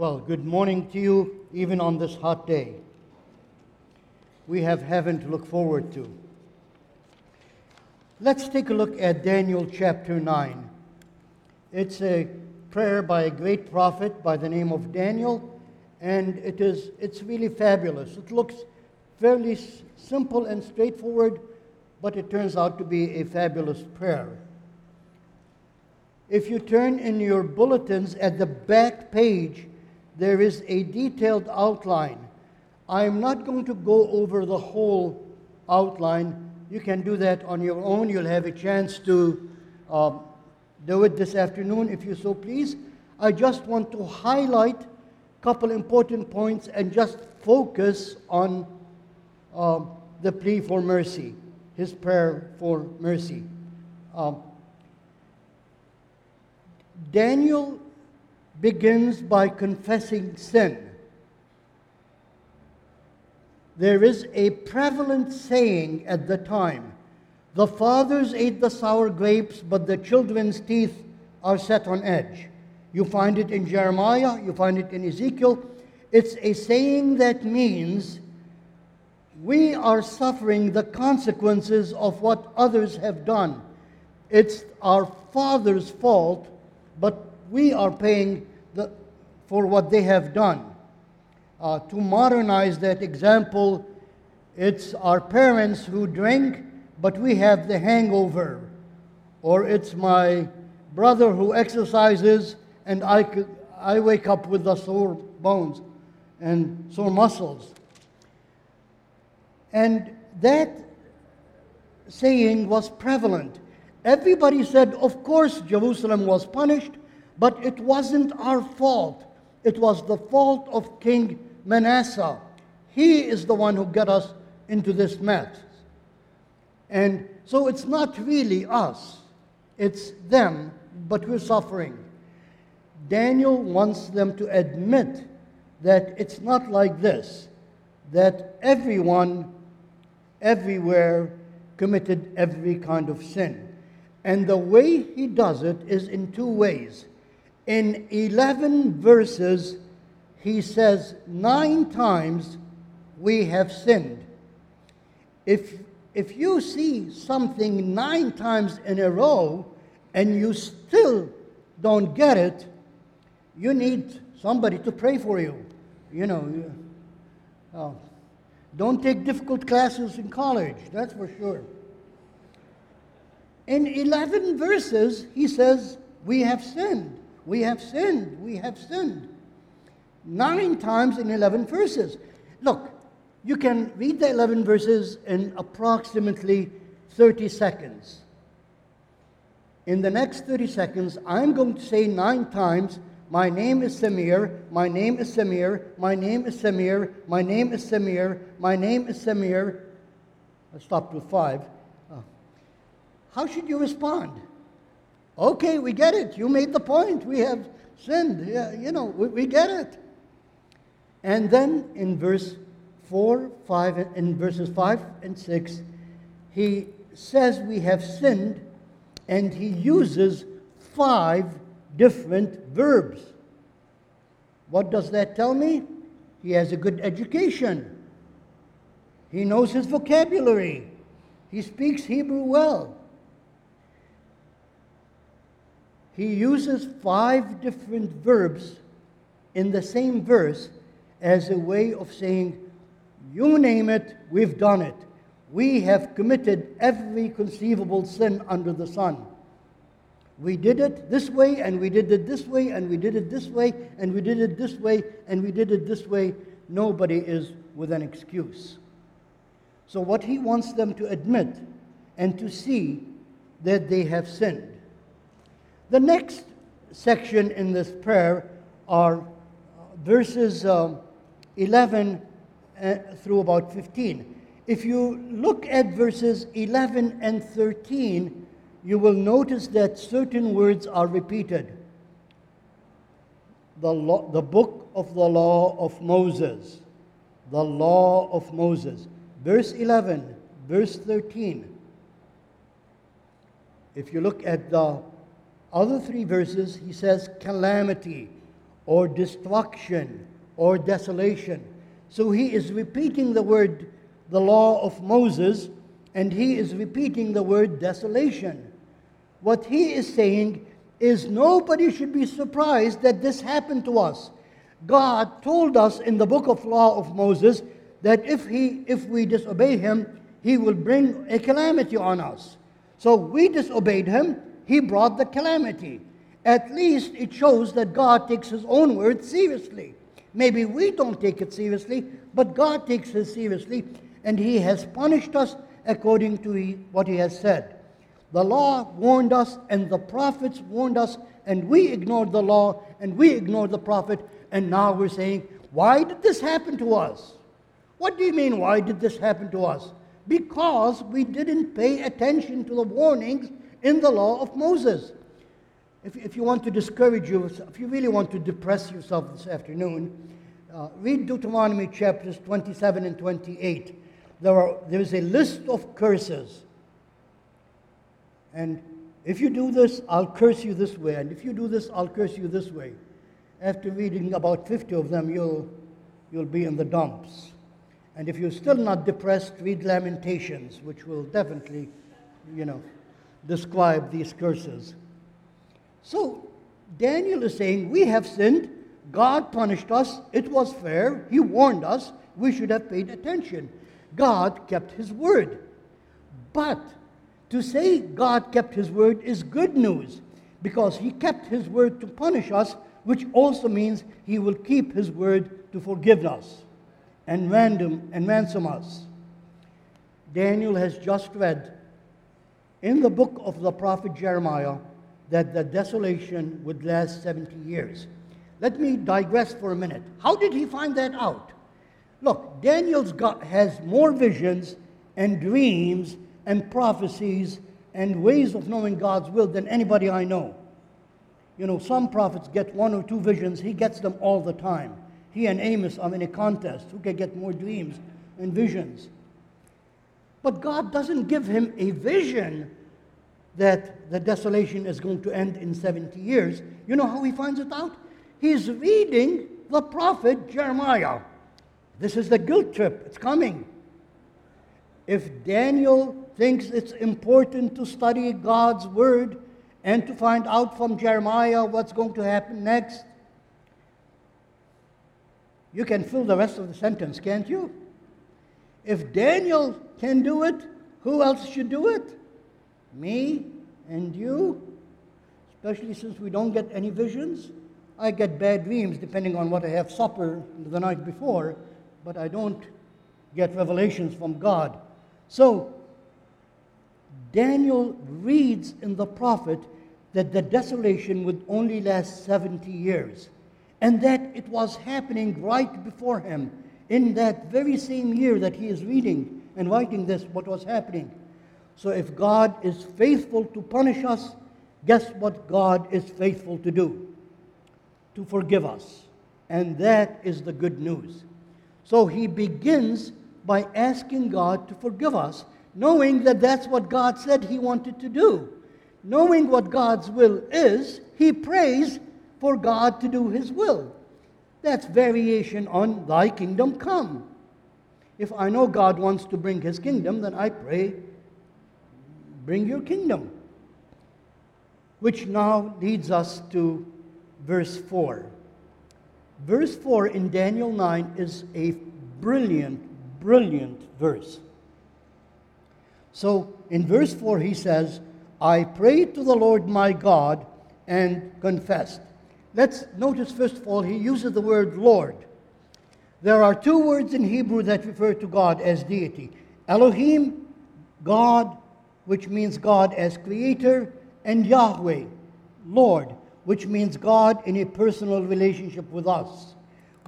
Well, good morning to you, even on this hot day. We have heaven to look forward to. Let's take a look at Daniel chapter 9. It's a prayer by a great prophet by the name of Daniel, and it is, it's really fabulous. It looks fairly simple and straightforward, but it turns out to be a fabulous prayer. If you turn in your bulletins at the back page, there is a detailed outline. I'm not going to go over the whole outline. You can do that on your own. You'll have a chance to um, do it this afternoon if you so please. I just want to highlight a couple important points and just focus on um, the plea for mercy, his prayer for mercy. Um, Daniel begins by confessing sin. There is a prevalent saying at the time the fathers ate the sour grapes, but the children's teeth are set on edge. You find it in Jeremiah, you find it in Ezekiel. It's a saying that means we are suffering the consequences of what others have done. It's our father's fault, but we are paying the, for what they have done. Uh, to modernize that example, it's our parents who drink, but we have the hangover. Or it's my brother who exercises, and I, I wake up with the sore bones and sore muscles. And that saying was prevalent. Everybody said, of course, Jerusalem was punished, but it wasn't our fault. It was the fault of King Manasseh. He is the one who got us into this mess. And so it's not really us, it's them, but we're suffering. Daniel wants them to admit that it's not like this, that everyone, everywhere, committed every kind of sin. And the way he does it is in two ways. In 11 verses, he says nine times, We have sinned. If, if you see something nine times in a row and you still don't get it, you need somebody to pray for you. You know, you, oh, don't take difficult classes in college, that's for sure. In 11 verses, he says, We have sinned, we have sinned, we have sinned. Nine times in 11 verses. Look, you can read the 11 verses in approximately 30 seconds. In the next 30 seconds, I'm going to say nine times, My name is Samir, my name is Samir, my name is Samir, my name is Samir, my name is Samir. I stopped with five. Oh. How should you respond? Okay, we get it. You made the point. We have sinned. Yeah, you know, we, we get it. And then in verse 4, 5, in verses 5 and 6, he says we have sinned, and he uses five different verbs. What does that tell me? He has a good education. He knows his vocabulary. He speaks Hebrew well. He uses five different verbs in the same verse as a way of saying, You name it, we've done it. We have committed every conceivable sin under the sun. We did it this way, and we did it this way, and we did it this way, and we did it this way, and we did it this way. Nobody is with an excuse. So, what he wants them to admit and to see that they have sinned. The next section in this prayer are verses um, 11 uh, through about 15. If you look at verses 11 and 13, you will notice that certain words are repeated. The, law, the book of the law of Moses, the law of Moses. Verse 11, verse 13. If you look at the other three verses, he says calamity or destruction or desolation. So he is repeating the word, the law of Moses, and he is repeating the word desolation. What he is saying is nobody should be surprised that this happened to us. God told us in the book of law of Moses that if he if we disobey him, he will bring a calamity on us. So we disobeyed him, he brought the calamity. At least it shows that God takes his own word seriously. Maybe we don't take it seriously, but God takes it seriously, and he has punished us according to what he has said. The law warned us, and the prophets warned us, and we ignored the law, and we ignored the prophet, and now we're saying, Why did this happen to us? What do you mean, why did this happen to us? Because we didn't pay attention to the warnings in the law of Moses. If, if you want to discourage you, if you really want to depress yourself this afternoon, uh, read Deuteronomy chapters 27 and 28. There, are, there is a list of curses. And if you do this, I'll curse you this way. And if you do this, I'll curse you this way. After reading about 50 of them, you'll, you'll be in the dumps. And if you're still not depressed, read Lamentations, which will definitely, you know, describe these curses. So Daniel is saying, We have sinned. God punished us. It was fair. He warned us. We should have paid attention. God kept his word. But to say God kept his word is good news because he kept his word to punish us, which also means he will keep his word to forgive us and random and ransom us. Daniel has just read in the book of the prophet Jeremiah that the desolation would last 70 years. Let me digress for a minute. How did he find that out? Look, Daniel's got, has more visions and dreams and prophecies and ways of knowing God's will than anybody I know. You know, some prophets get one or two visions, he gets them all the time. He and Amos are in a contest who can get more dreams and visions. But God doesn't give him a vision that the desolation is going to end in 70 years. You know how he finds it out? He's reading the prophet Jeremiah. This is the guilt trip, it's coming. If Daniel thinks it's important to study God's word and to find out from Jeremiah what's going to happen next, you can fill the rest of the sentence, can't you? If Daniel can do it, who else should do it? Me and you? Especially since we don't get any visions. I get bad dreams depending on what I have supper the night before, but I don't get revelations from God. So, Daniel reads in the prophet that the desolation would only last 70 years and that it was happening right before him in that very same year that he is reading and writing this, what was happening. So if God is faithful to punish us, guess what God is faithful to do? To forgive us. And that is the good news. So he begins by asking God to forgive us, knowing that that's what God said he wanted to do. Knowing what God's will is, he prays for God to do his will. That's variation on thy kingdom come. If I know God wants to bring his kingdom, then I pray, bring your kingdom. Which now leads us to verse 4. Verse 4 in Daniel 9 is a brilliant, brilliant verse. So in verse 4, he says, I prayed to the Lord my God and confessed. Let's notice, first of all, he uses the word Lord. There are two words in Hebrew that refer to God as deity Elohim, God, which means God as creator, and Yahweh, Lord, which means God in a personal relationship with us.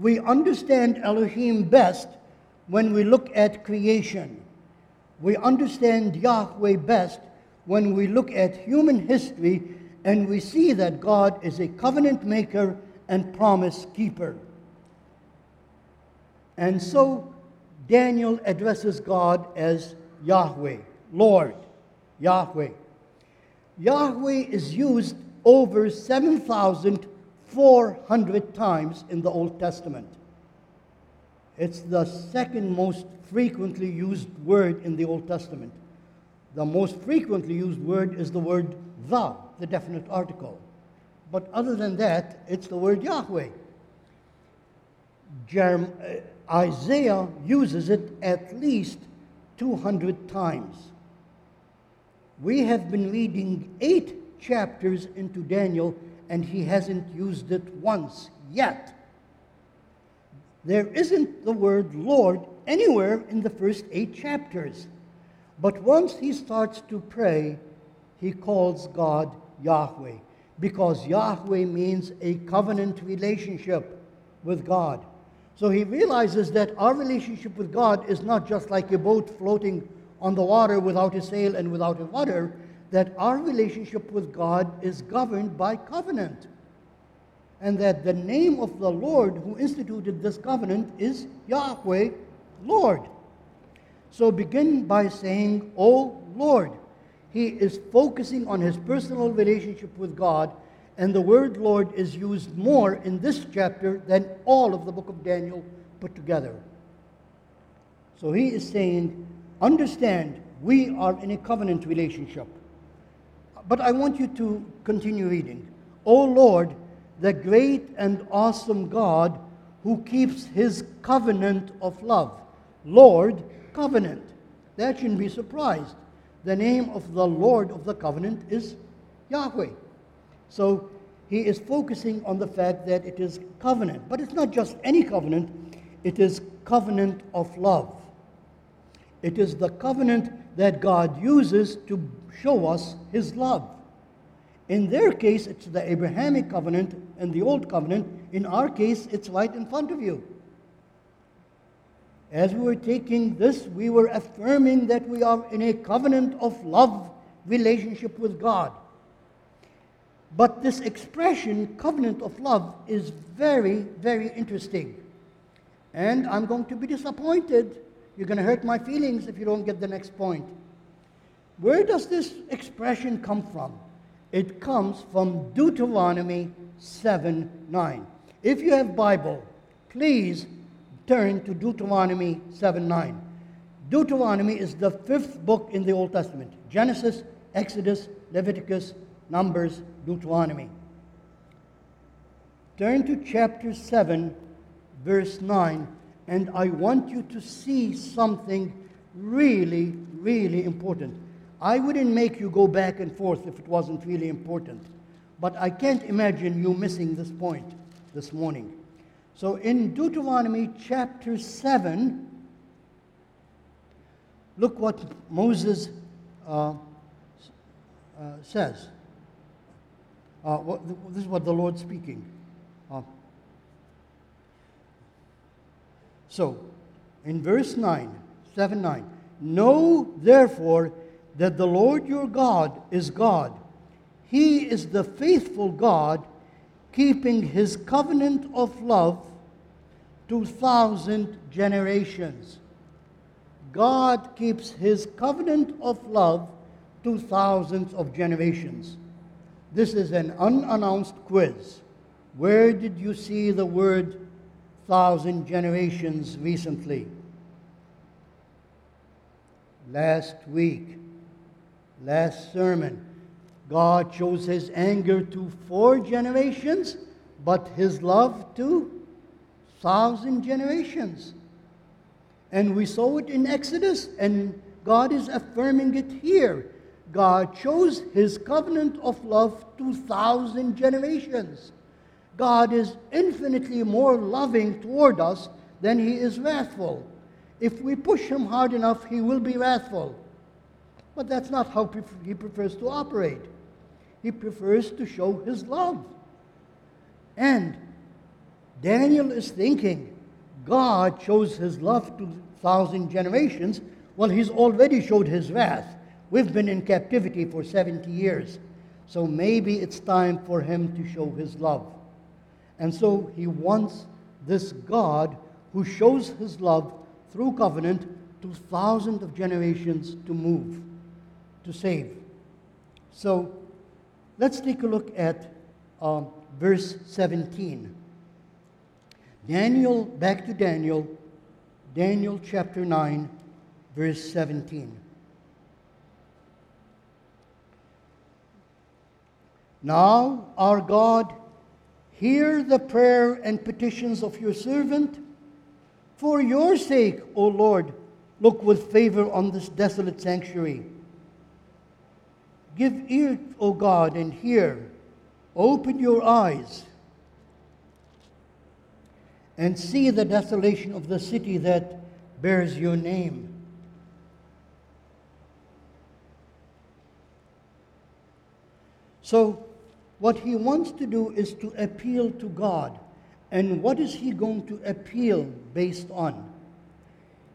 We understand Elohim best when we look at creation. We understand Yahweh best when we look at human history and we see that God is a covenant maker and promise keeper. And so Daniel addresses God as Yahweh, Lord, Yahweh. Yahweh is used over 7,400 times in the Old Testament. It's the second most frequently used word in the Old Testament. The most frequently used word is the word the, the definite article. But other than that, it's the word Yahweh. Jerem- uh, Isaiah uses it at least 200 times. We have been reading eight chapters into Daniel, and he hasn't used it once yet. There isn't the word Lord anywhere in the first eight chapters. But once he starts to pray, he calls God Yahweh because Yahweh means a covenant relationship with God. So he realizes that our relationship with God is not just like a boat floating on the water without a sail and without a rudder, that our relationship with God is governed by covenant. And that the name of the Lord who instituted this covenant is Yahweh, Lord. So begin by saying, O Lord. He is focusing on his personal relationship with God, and the word Lord is used more in this chapter than all of the book of Daniel put together. So he is saying, Understand, we are in a covenant relationship. But I want you to continue reading. O Lord, the great and awesome God who keeps his covenant of love. Lord, covenant. That shouldn't be surprised. The name of the Lord of the covenant is Yahweh. So he is focusing on the fact that it is covenant. But it's not just any covenant, it is covenant of love. It is the covenant that God uses to show us his love. In their case, it's the Abrahamic covenant and the Old covenant. In our case, it's right in front of you. As we were taking this, we were affirming that we are in a covenant of love relationship with God. But this expression, covenant of love, is very, very interesting. And I'm going to be disappointed. You're going to hurt my feelings if you don't get the next point. Where does this expression come from? It comes from Deuteronomy 7 9. If you have Bible, please turn to Deuteronomy 7 9. Deuteronomy is the fifth book in the Old Testament Genesis, Exodus, Leviticus, Numbers, Deuteronomy. Turn to chapter 7, verse 9, and I want you to see something really, really important. I wouldn't make you go back and forth if it wasn't really important, but I can't imagine you missing this point this morning. So in Deuteronomy chapter 7, look what Moses uh, uh, says. Uh, what, this is what the Lord speaking. Uh, so, in verse 9, 7 9, know therefore that the Lord your God is God. He is the faithful God keeping his covenant of love to thousand generations. God keeps his covenant of love to thousands of generations. This is an unannounced quiz. Where did you see the word thousand generations recently? Last week, last sermon. God shows his anger to four generations, but his love to thousand generations. And we saw it in Exodus, and God is affirming it here. God shows his covenant of love to thousand generations. God is infinitely more loving toward us than he is wrathful. If we push him hard enough, he will be wrathful. But that's not how he prefers to operate. He prefers to show his love. And Daniel is thinking, God shows his love to thousand generations. Well, he's already showed his wrath. We've been in captivity for 70 years. So maybe it's time for him to show his love. And so he wants this God who shows his love through covenant to thousands of generations to move, to save. So Let's take a look at um, verse 17. Daniel, back to Daniel, Daniel chapter 9, verse 17. Now, our God, hear the prayer and petitions of your servant. For your sake, O Lord, look with favor on this desolate sanctuary. Give ear, O God, and hear. Open your eyes and see the desolation of the city that bears your name. So, what he wants to do is to appeal to God. And what is he going to appeal based on?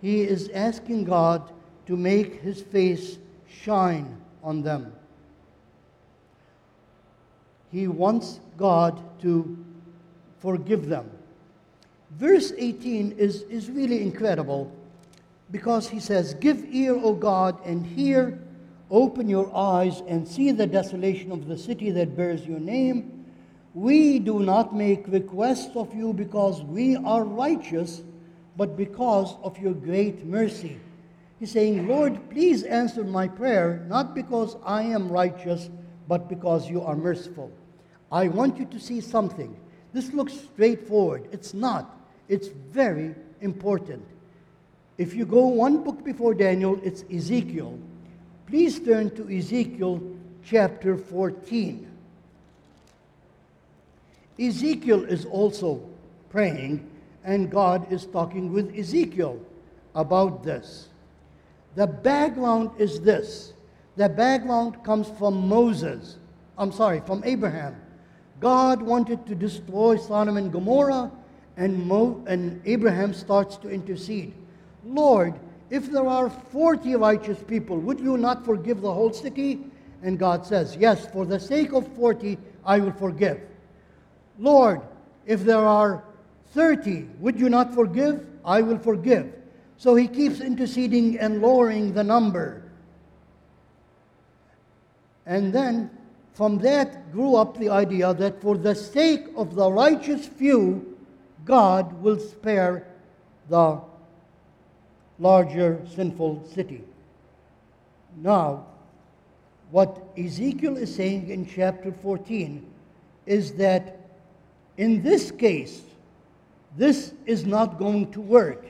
He is asking God to make his face shine on them. He wants God to forgive them. Verse 18 is, is really incredible because he says, Give ear, O God, and hear Open your eyes and see the desolation of the city that bears your name. We do not make requests of you because we are righteous, but because of your great mercy. He's saying, Lord, please answer my prayer, not because I am righteous, but because you are merciful. I want you to see something. This looks straightforward. It's not. It's very important. If you go one book before Daniel, it's Ezekiel. Please turn to Ezekiel chapter 14. Ezekiel is also praying, and God is talking with Ezekiel about this. The background is this the background comes from Moses. I'm sorry, from Abraham. God wanted to destroy Sodom and Gomorrah, and, Mo- and Abraham starts to intercede. Lord, if there are 40 righteous people, would you not forgive the whole city? And God says, Yes, for the sake of 40, I will forgive. Lord, if there are 30, would you not forgive? I will forgive. So he keeps interceding and lowering the number. And then from that grew up the idea that for the sake of the righteous few, God will spare the larger sinful city. Now, what Ezekiel is saying in chapter 14 is that in this case, this is not going to work.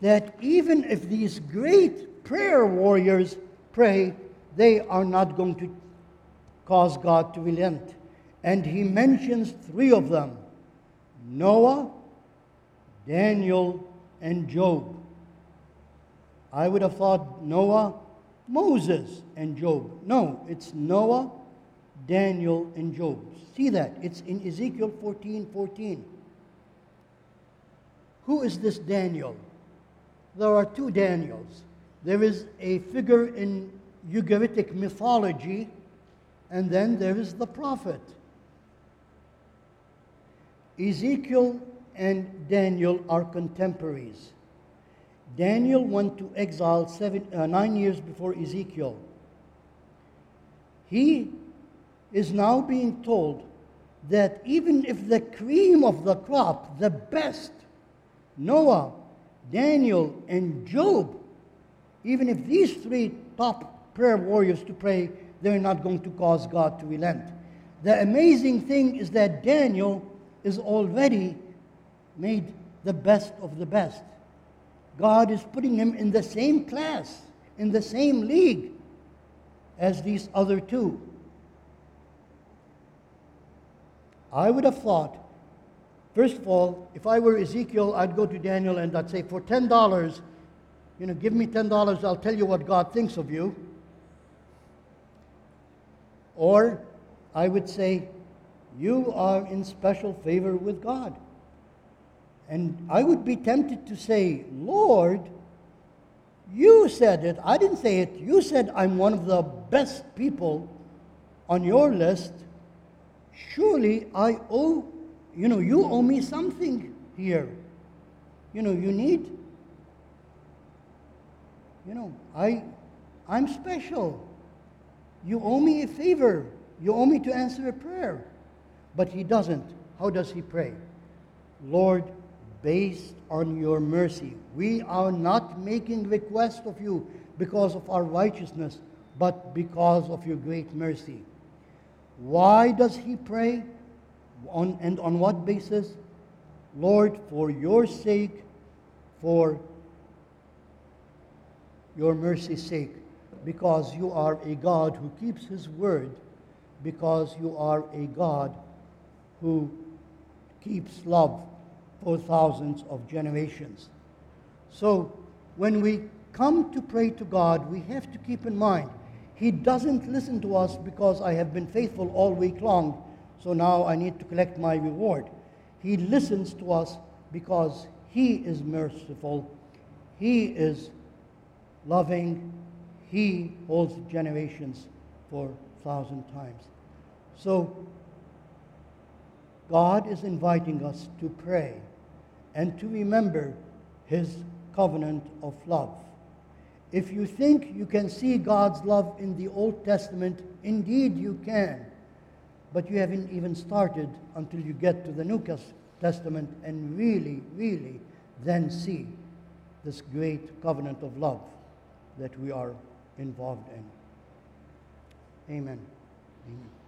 That even if these great prayer warriors pray, they are not going to cause God to relent. And he mentions three of them Noah, Daniel, and Job. I would have thought Noah, Moses, and Job. No, it's Noah, Daniel, and Job. See that? It's in Ezekiel 14 14. Who is this Daniel? There are two Daniels. There is a figure in Ugaritic mythology, and then there is the prophet. Ezekiel and Daniel are contemporaries. Daniel went to exile seven, uh, nine years before Ezekiel. He is now being told that even if the cream of the crop, the best, Noah, Daniel, and Job, even if these three top prayer warriors to pray, they're not going to cause God to relent. The amazing thing is that Daniel is already made the best of the best. God is putting him in the same class, in the same league as these other two. I would have thought, first of all, if I were Ezekiel, I'd go to Daniel and I'd say, for $10, you know, give me $10, I'll tell you what God thinks of you. Or I would say, you are in special favor with God. And I would be tempted to say, Lord, you said it. I didn't say it. You said I'm one of the best people on your list. Surely I owe, you know, you owe me something here. You know, you need, you know, I, I'm special. You owe me a favor. You owe me to answer a prayer. But he doesn't. How does he pray? Lord, based on your mercy, we are not making request of you because of our righteousness, but because of your great mercy. Why does he pray? On, and on what basis? Lord, for your sake, for your mercy's sake, because you are a God who keeps his word, because you are a God who keeps love for thousands of generations. So, when we come to pray to God, we have to keep in mind He doesn't listen to us because I have been faithful all week long, so now I need to collect my reward. He listens to us because He is merciful, He is loving, He holds generations for a thousand times. So, God is inviting us to pray and to remember His covenant of love. If you think you can see God's love in the Old Testament, indeed you can. But you haven't even started until you get to the New Testament and really, really then see this great covenant of love that we are involved in. Amen. Amen.